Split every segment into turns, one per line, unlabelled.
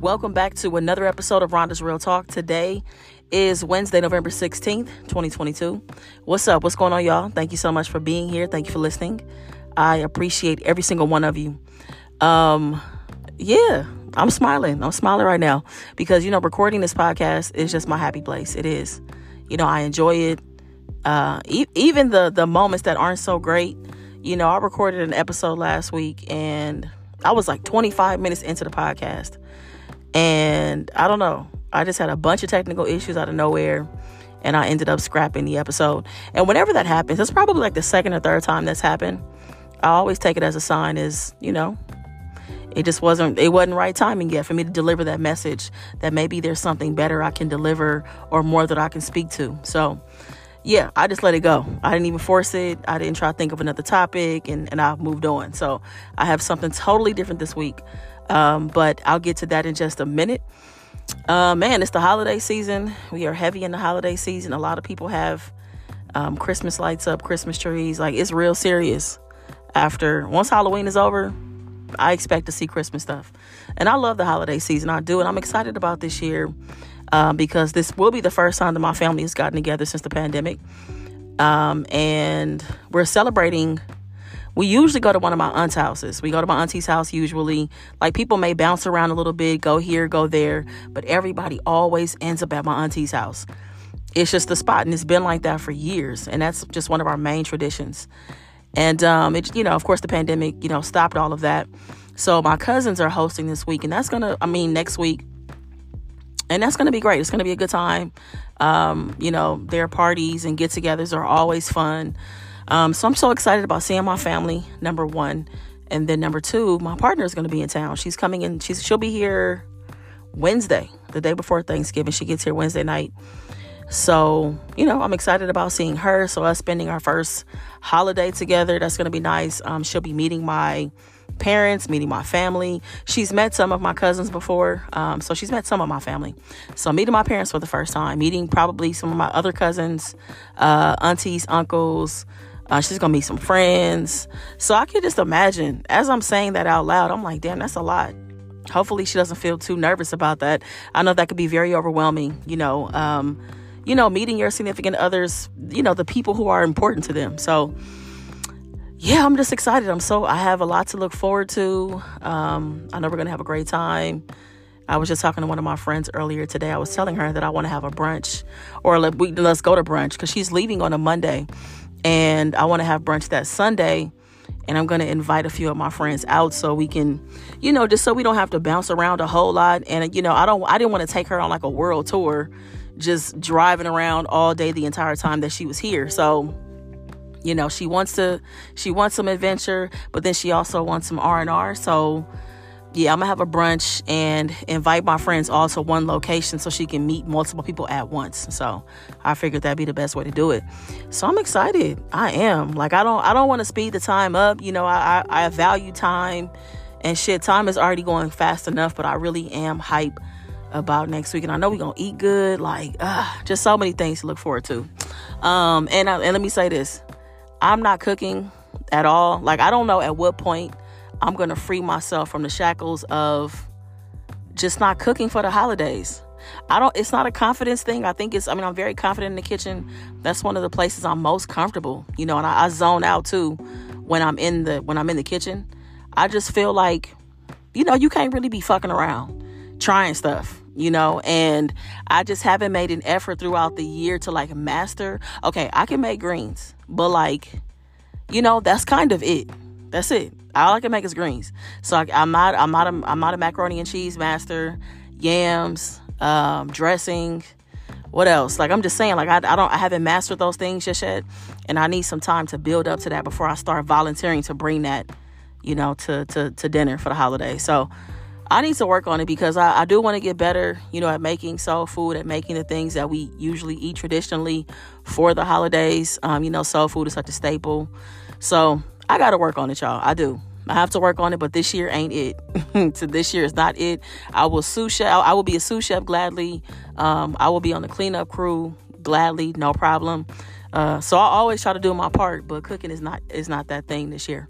Welcome back to another episode of Rhonda's Real Talk. Today is Wednesday, November 16th, 2022. What's up? What's going on, y'all? Thank you so much for being here. Thank you for listening. I appreciate every single one of you. Um, yeah, I'm smiling. I'm smiling right now because, you know, recording this podcast is just my happy place. It is. You know, I enjoy it. Uh, e- even the the moments that aren't so great. You know, I recorded an episode last week and I was like 25 minutes into the podcast and I don't know. I just had a bunch of technical issues out of nowhere. And I ended up scrapping the episode. And whenever that happens, it's probably like the second or third time that's happened. I always take it as a sign is, you know, it just wasn't it wasn't right timing yet for me to deliver that message that maybe there's something better I can deliver or more that I can speak to. So yeah, I just let it go. I didn't even force it. I didn't try to think of another topic and, and I've moved on. So I have something totally different this week. Um, but I'll get to that in just a minute. Uh, man, it's the holiday season. We are heavy in the holiday season. A lot of people have um, Christmas lights up, Christmas trees. Like it's real serious. After once Halloween is over, I expect to see Christmas stuff. And I love the holiday season. I do. And I'm excited about this year um, because this will be the first time that my family has gotten together since the pandemic. Um, and we're celebrating we usually go to one of my aunt's houses. We go to my auntie's house usually. Like people may bounce around a little bit, go here, go there, but everybody always ends up at my auntie's house. It's just the spot, and it's been like that for years, and that's just one of our main traditions. And um, it, you know, of course, the pandemic, you know, stopped all of that. So my cousins are hosting this week, and that's gonna, I mean, next week, and that's gonna be great. It's gonna be a good time. Um, you know, their parties and get-togethers are always fun. Um, so I'm so excited about seeing my family, number one. And then number two, my partner is going to be in town. She's coming in. She's she'll be here Wednesday, the day before Thanksgiving. She gets here Wednesday night. So, you know, I'm excited about seeing her. So, us spending our first holiday together, that's going to be nice. Um, she'll be meeting my parents, meeting my family. She's met some of my cousins before. Um, so, she's met some of my family. So, meeting my parents for the first time, meeting probably some of my other cousins, uh, aunties, uncles, uh, she's gonna meet some friends. So I can just imagine as I'm saying that out loud, I'm like, damn, that's a lot. Hopefully she doesn't feel too nervous about that. I know that could be very overwhelming, you know. Um, you know, meeting your significant others, you know, the people who are important to them. So yeah, I'm just excited. I'm so I have a lot to look forward to. Um, I know we're gonna have a great time. I was just talking to one of my friends earlier today. I was telling her that I want to have a brunch, or let, we, let's go to brunch because she's leaving on a Monday and I want to have brunch that Sunday. And I'm going to invite a few of my friends out so we can, you know, just so we don't have to bounce around a whole lot. And, you know, I don't, I didn't want to take her on like a world tour, just driving around all day the entire time that she was here. So, you know, she wants to, she wants some adventure, but then she also wants some R&R. So, yeah, I'm gonna have a brunch and invite my friends all to one location so she can meet multiple people at once. So I figured that'd be the best way to do it. So I'm excited. I am. Like I don't I don't want to speed the time up. You know, I, I, I value time and shit. Time is already going fast enough, but I really am hype about next week. And I know we're gonna eat good. Like, uh, just so many things to look forward to. Um, and I, and let me say this. I'm not cooking at all. Like I don't know at what point I'm going to free myself from the shackles of just not cooking for the holidays. I don't it's not a confidence thing. I think it's I mean I'm very confident in the kitchen. That's one of the places I'm most comfortable, you know, and I, I zone out too when I'm in the when I'm in the kitchen. I just feel like you know, you can't really be fucking around trying stuff, you know, and I just haven't made an effort throughout the year to like master. Okay, I can make greens, but like you know, that's kind of it. That's it. All I can make is greens. So I, am not I'm not a, I'm not a macaroni and cheese master. Yams, um, dressing, what else? Like I'm just saying, like I, I don't I haven't mastered those things just yet, and I need some time to build up to that before I start volunteering to bring that, you know, to to to dinner for the holiday. So I need to work on it because I, I do want to get better, you know, at making soul food, at making the things that we usually eat traditionally for the holidays. Um, you know, soul food is such a staple. So I got to work on it, y'all. I do. I have to work on it, but this year ain't it. so this year is not it. I will sous chef. I will be a sous chef gladly. Um, I will be on the cleanup crew gladly, no problem. Uh, so I always try to do my part, but cooking is not is not that thing this year.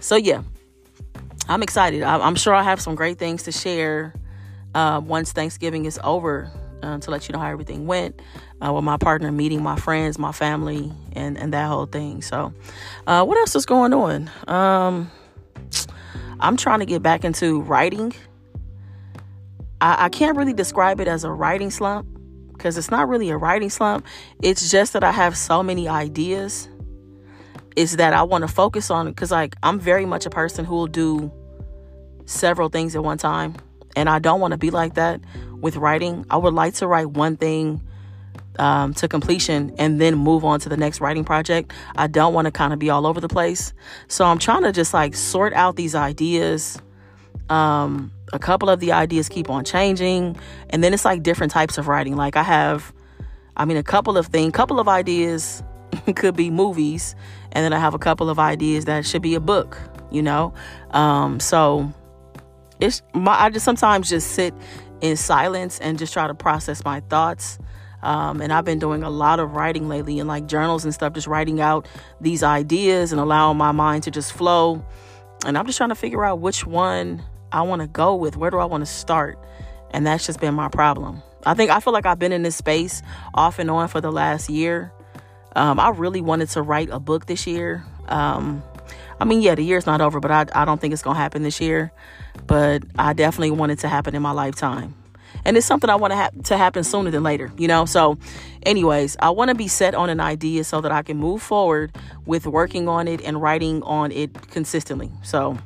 So yeah, I'm excited. I, am sure I have some great things to share uh, once Thanksgiving is over uh, to let you know how everything went uh, with my partner, meeting my friends, my family, and, and that whole thing. So, uh, what else is going on? Um, I'm trying to get back into writing. I, I can't really describe it as a writing slump because it's not really a writing slump. It's just that I have so many ideas. Is that I want to focus on because like I'm very much a person who will do several things at one time, and I don't want to be like that with writing. I would like to write one thing um, to completion and then move on to the next writing project. I don't want to kind of be all over the place. So I'm trying to just like sort out these ideas. Um, a couple of the ideas keep on changing. And then it's like different types of writing. Like I have, I mean, a couple of things, couple of ideas could be movies. And then I have a couple of ideas that should be a book, you know? Um, so it's my, I just sometimes just sit in silence and just try to process my thoughts. Um, and I've been doing a lot of writing lately in like journals and stuff, just writing out these ideas and allowing my mind to just flow. And I'm just trying to figure out which one I want to go with. Where do I want to start? And that's just been my problem. I think I feel like I've been in this space off and on for the last year. Um, I really wanted to write a book this year. Um, I mean, yeah, the year's not over, but I, I don't think it's going to happen this year. But I definitely want it to happen in my lifetime and it's something I want to to happen sooner than later, you know. So, anyways, I want to be set on an idea so that I can move forward with working on it and writing on it consistently. So,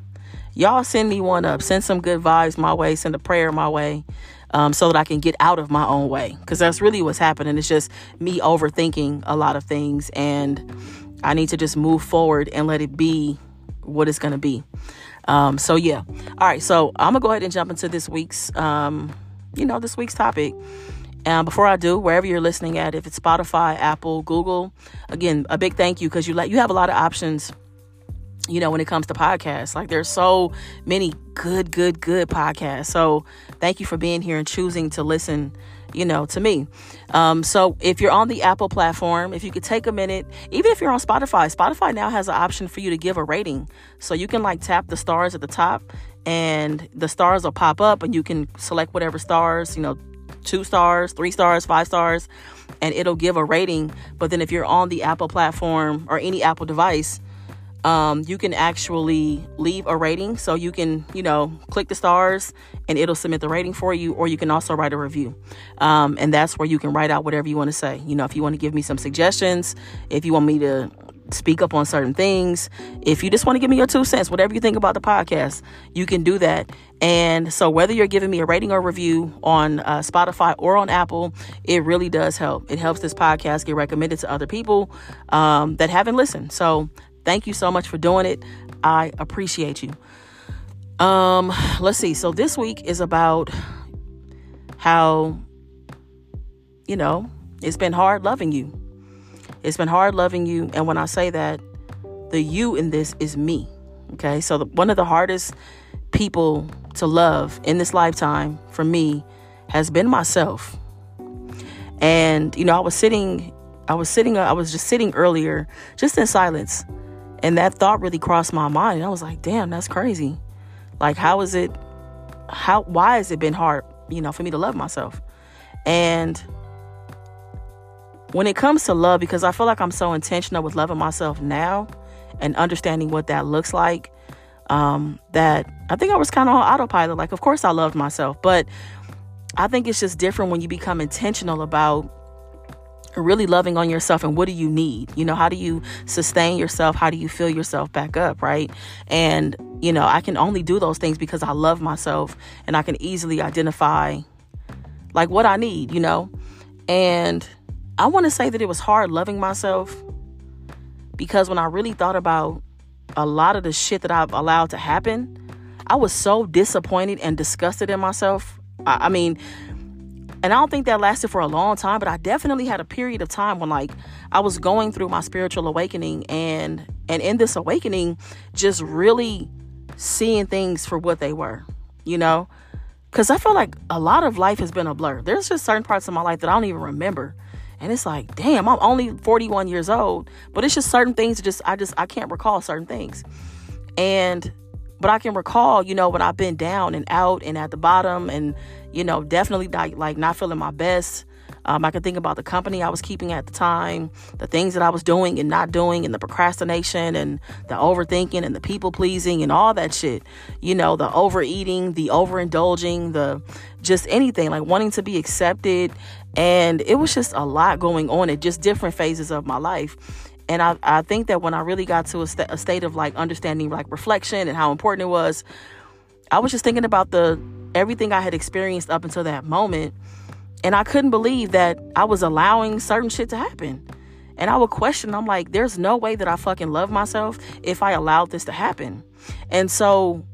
y'all send me one up, send some good vibes my way, send a prayer my way. Um, so that I can get out of my own way. Because that's really what's happening. It's just me overthinking a lot of things. And I need to just move forward and let it be what it's going to be. Um, so, yeah. All right. So, I'm going to go ahead and jump into this week's um, you know, this week's topic. And before I do, wherever you're listening at, if it's Spotify, Apple, Google, again, a big thank you because you like you have a lot of options. You know, when it comes to podcasts, like there's so many good, good, good podcasts. So thank you for being here and choosing to listen you know, to me. Um, so if you're on the Apple platform, if you could take a minute, even if you're on Spotify, Spotify now has an option for you to give a rating. So you can like tap the stars at the top and the stars will pop up and you can select whatever stars, you know, two stars, three stars, five stars, and it'll give a rating. But then if you're on the Apple platform or any Apple device, um, you can actually leave a rating. So you can, you know, click the stars and it'll submit the rating for you, or you can also write a review. Um, and that's where you can write out whatever you want to say. You know, if you want to give me some suggestions, if you want me to speak up on certain things, if you just want to give me your two cents, whatever you think about the podcast, you can do that. And so, whether you're giving me a rating or review on uh, Spotify or on Apple, it really does help. It helps this podcast get recommended to other people um, that haven't listened. So, thank you so much for doing it. I appreciate you. Um, let's see. So, this week is about how, you know, it's been hard loving you it's been hard loving you. And when I say that, the you in this is me. Okay. So, the, one of the hardest people to love in this lifetime for me has been myself. And, you know, I was sitting, I was sitting, I was just sitting earlier, just in silence. And that thought really crossed my mind. And I was like, damn, that's crazy. Like, how is it, how, why has it been hard, you know, for me to love myself? And when it comes to love, because I feel like I'm so intentional with loving myself now and understanding what that looks like, um, that I think I was kind of on autopilot. Like, of course, I loved myself, but I think it's just different when you become intentional about really loving on yourself and what do you need? You know, how do you sustain yourself? How do you fill yourself back up, right? And, you know, I can only do those things because I love myself and I can easily identify like what I need, you know? And I want to say that it was hard loving myself because when I really thought about a lot of the shit that I've allowed to happen, I was so disappointed and disgusted in myself. I, I mean, and I don't think that lasted for a long time, but I definitely had a period of time when like I was going through my spiritual awakening and and in this awakening just really seeing things for what they were, you know? Cuz I feel like a lot of life has been a blur. There's just certain parts of my life that I don't even remember. And it's like, damn, I'm only 41 years old, but it's just certain things just I just I can't recall certain things. And but I can recall, you know, when I've been down and out and at the bottom and you know, definitely like, like not feeling my best. Um, I could think about the company I was keeping at the time, the things that I was doing and not doing, and the procrastination and the overthinking and the people pleasing and all that shit. You know, the overeating, the overindulging, the just anything like wanting to be accepted. And it was just a lot going on at just different phases of my life. And I, I think that when I really got to a, st- a state of like understanding like reflection and how important it was, I was just thinking about the everything I had experienced up until that moment and I couldn't believe that I was allowing certain shit to happen. And I would question, I'm like, there's no way that I fucking love myself if I allowed this to happen. And so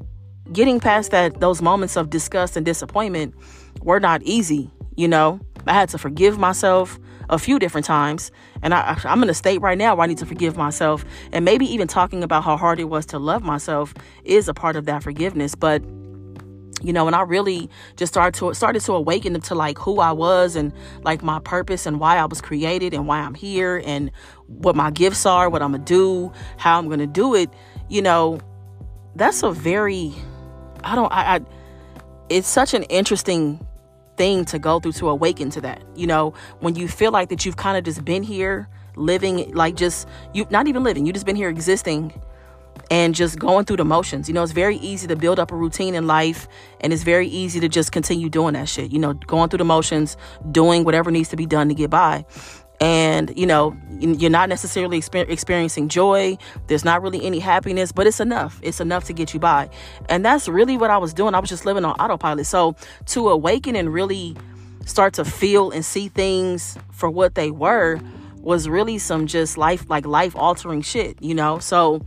getting past that those moments of disgust and disappointment were not easy, you know. I had to forgive myself a few different times. And I, I'm in a state right now where I need to forgive myself. And maybe even talking about how hard it was to love myself is a part of that forgiveness. But you know, and I really just started to started to awaken to like who I was and like my purpose and why I was created and why I'm here and what my gifts are, what I'm gonna do, how I'm gonna do it. You know, that's a very I don't I, I it's such an interesting thing to go through to awaken to that. You know, when you feel like that you've kind of just been here living like just you not even living, you just been here existing and just going through the motions. You know, it's very easy to build up a routine in life and it's very easy to just continue doing that shit. You know, going through the motions, doing whatever needs to be done to get by. And, you know, you're not necessarily exper- experiencing joy. There's not really any happiness, but it's enough. It's enough to get you by. And that's really what I was doing. I was just living on autopilot. So to awaken and really start to feel and see things for what they were was really some just life, like life altering shit, you know? So,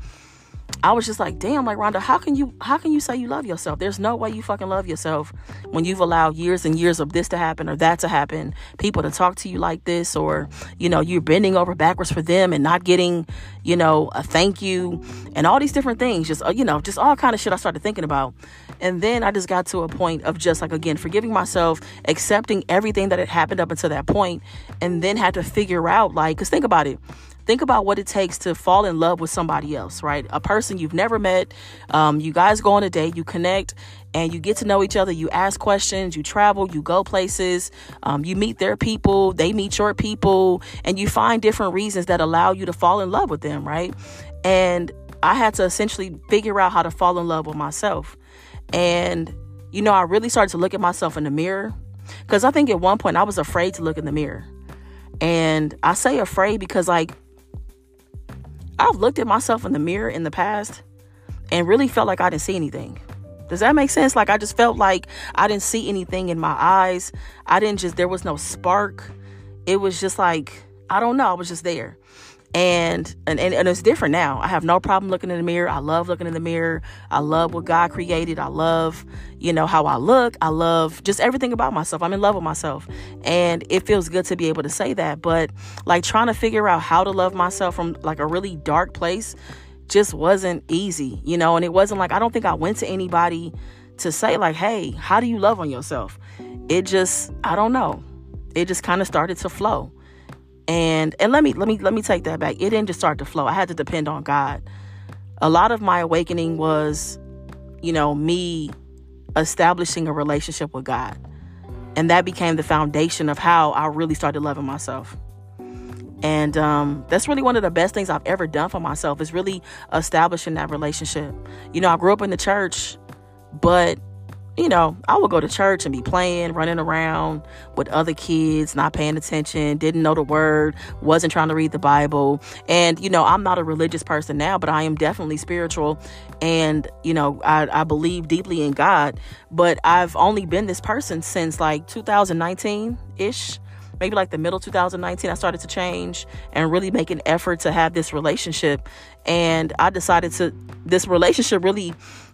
I was just like, damn, like Rhonda, how can you how can you say you love yourself? There's no way you fucking love yourself when you've allowed years and years of this to happen or that to happen, people to talk to you like this, or you know, you're bending over backwards for them and not getting, you know, a thank you and all these different things. Just uh, you know, just all kind of shit I started thinking about. And then I just got to a point of just like again forgiving myself, accepting everything that had happened up until that point, and then had to figure out like, cause think about it think about what it takes to fall in love with somebody else, right? A person you've never met. Um, you guys go on a date, you connect, and you get to know each other. You ask questions, you travel, you go places, um, you meet their people, they meet your people, and you find different reasons that allow you to fall in love with them, right? And I had to essentially figure out how to fall in love with myself. And, you know, I really started to look at myself in the mirror because I think at one point I was afraid to look in the mirror. And I say afraid because, like, I've looked at myself in the mirror in the past and really felt like I didn't see anything. Does that make sense? Like I just felt like I didn't see anything in my eyes. I didn't just there was no spark. It was just like I don't know, I was just there and, and and it's different now. I have no problem looking in the mirror. I love looking in the mirror. I love what god created. I love you know how i look. I love just everything about myself. I'm in love with myself. And it feels good to be able to say that. But like trying to figure out how to love myself from like a really dark place just wasn't easy you know? And it wasn't like i don't think i went to anybody to say like hey how do you love on yourself? It just i don't know. It just kind of started to flow and and let me let me let me take that back. It didn't just start to flow. I had to depend on god. A lot of my awakening was you know me establishing a relationship with god. And that became the foundation of how i really started loving myself. And um, that's really one of the best things i've ever done for myself is really establishing that relationship. You know i grew up in the church but you know, I would go to church and be playing, running around with other kids, not paying attention, didn't know the word, wasn't trying to read the Bible. And, you know, I'm not a religious person now, but I am definitely spiritual. And, you know, I, I believe deeply in God. But I've only been this person since like 2019 ish maybe like the middle 2019 i started to change and really make an effort to have this relationship and i decided to this relationship really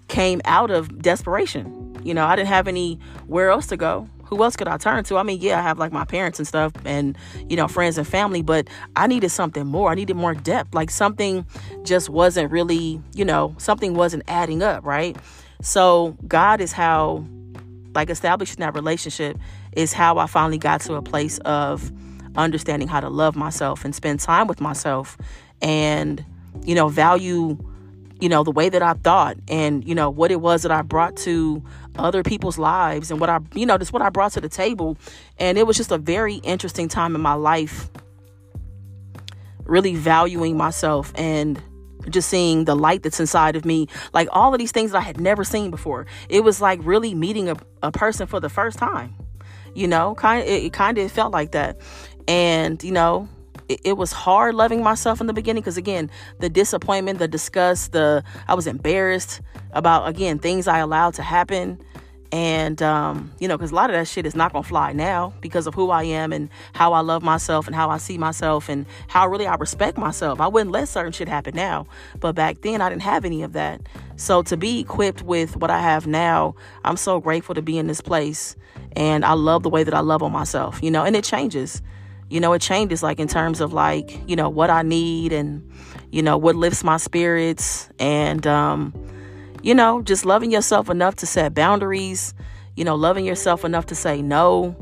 came out of desperation you know, I didn't have anywhere else to go. Who else could I turn to? I mean, yeah, I have like my parents and stuff and, you know, friends and family, but I needed something more. I needed more depth. Like something just wasn't really, you know, something wasn't adding up, right? So God is how, like, establishing that relationship is how I finally got to a place of understanding how to love myself and spend time with myself and, you know, value you know, the way that I thought and, you know, what it was that I brought to other people's lives and what I, you know, just what I brought to the table. And it was just a very interesting time in my life, really valuing myself and just seeing the light that's inside of me. Like all of these things that I had never seen before. It was like really meeting a, a person for the first time. You know, kind of, it, it kind of felt like that. And, you know, it, it was hard loving myself in the beginning because again the disappointment the disgust the i was embarrassed about again things i allowed to happen. And um, you know because a lot of that shit is not gonna fly now because of who i am and how i love myself and how i see myself and how really i respect myself. I wouldn't let certain shit happen now but back then i didn't have any of that. So to be equipped with what i have now i'm so grateful to be in this place and i love the way that i love on myself you know and it changes you know, it changes like in terms of like, you know, what I need and, you know, what lifts my spirits and, um, you know, just loving yourself enough to set boundaries, you know, loving yourself enough to say no,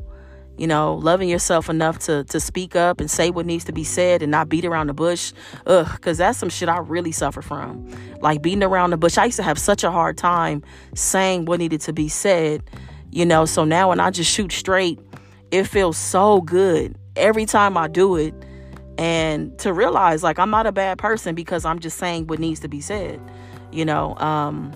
you know, loving yourself enough to to speak up and say what needs to be said and not beat around the bush. Ugh, because that's some shit I really suffer from. Like beating around the bush. I used to have such a hard time saying what needed to be said, you know. So now when I just shoot straight, it feels so good every time I do it and to realize like I'm not a bad person because I'm just saying what needs to be said. You know, um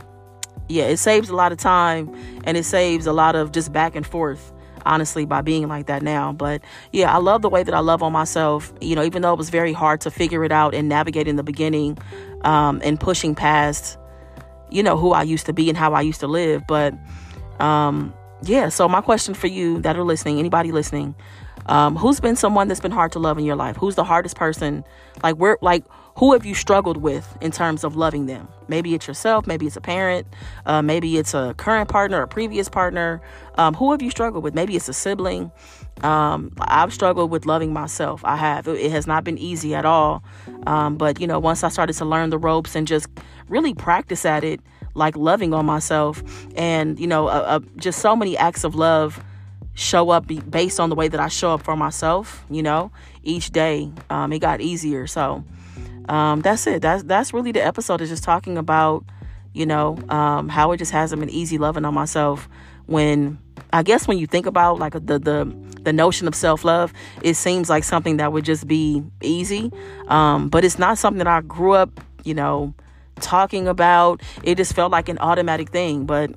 yeah, it saves a lot of time and it saves a lot of just back and forth honestly by being like that now but yeah i love the way that i love on myself you know even though it was very hard to figure it out and navigate in the beginning um, and pushing past you know who i used to be and how i used to live but um, yeah so my question for you that are listening anybody listening um, who's been someone that's been hard to love in your life? Who's the hardest person? Like where like who have you struggled with in terms of loving them? Maybe it's yourself, maybe it's a parent, uh, maybe it's a current partner, a previous partner. Um, who have you struggled with? Maybe it's a sibling. Um, I've struggled with loving myself. I have. It has not been easy at all. Um, but you know, once I started to learn the ropes and just really practice at it, like loving on myself, and you know, uh, uh, just so many acts of love show up based on the way that I show up for myself, you know, each day. Um, it got easier. So um, that's it. That's that's really the episode is just talking about, you know, um, how it just hasn't been easy loving on myself when I guess when you think about like the the the notion of self love, it seems like something that would just be easy, um, but it's not something that I grew up, you know, talking about. It just felt like an automatic thing, but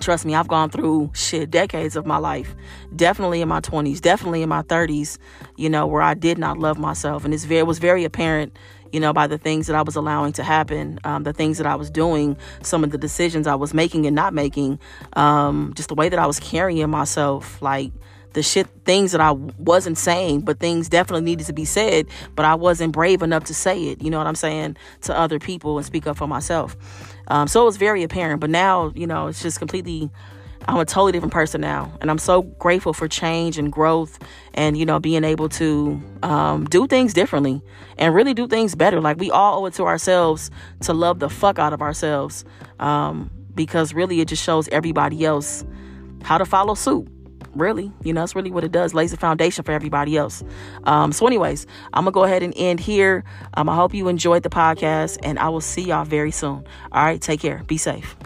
trust me, I've gone through shit decades of my life, definitely in my 20s, definitely in my 30s, you know, where I did not love myself. And it's very, it was very apparent, you know, by the things that I was allowing to happen, um, the things that I was doing, some of the decisions I was making and not making, um, just the way that I was carrying myself. Like, the shit things that I wasn't saying, but things definitely needed to be said, but I wasn't brave enough to say it. You know what I'm saying to other people and speak up for myself. Um, so it was very apparent, but now you know it's just completely. I'm a totally different person now, and I'm so grateful for change and growth, and you know being able to um, do things differently and really do things better. Like we all owe it to ourselves to love the fuck out of ourselves, um, because really it just shows everybody else how to follow suit really you know that's really what it does lays the foundation for everybody else. Um, so anyways i'm gonna go ahead and end here. Um, i hope you enjoyed the podcast and i will see y'all very soon. All right take care. Be safe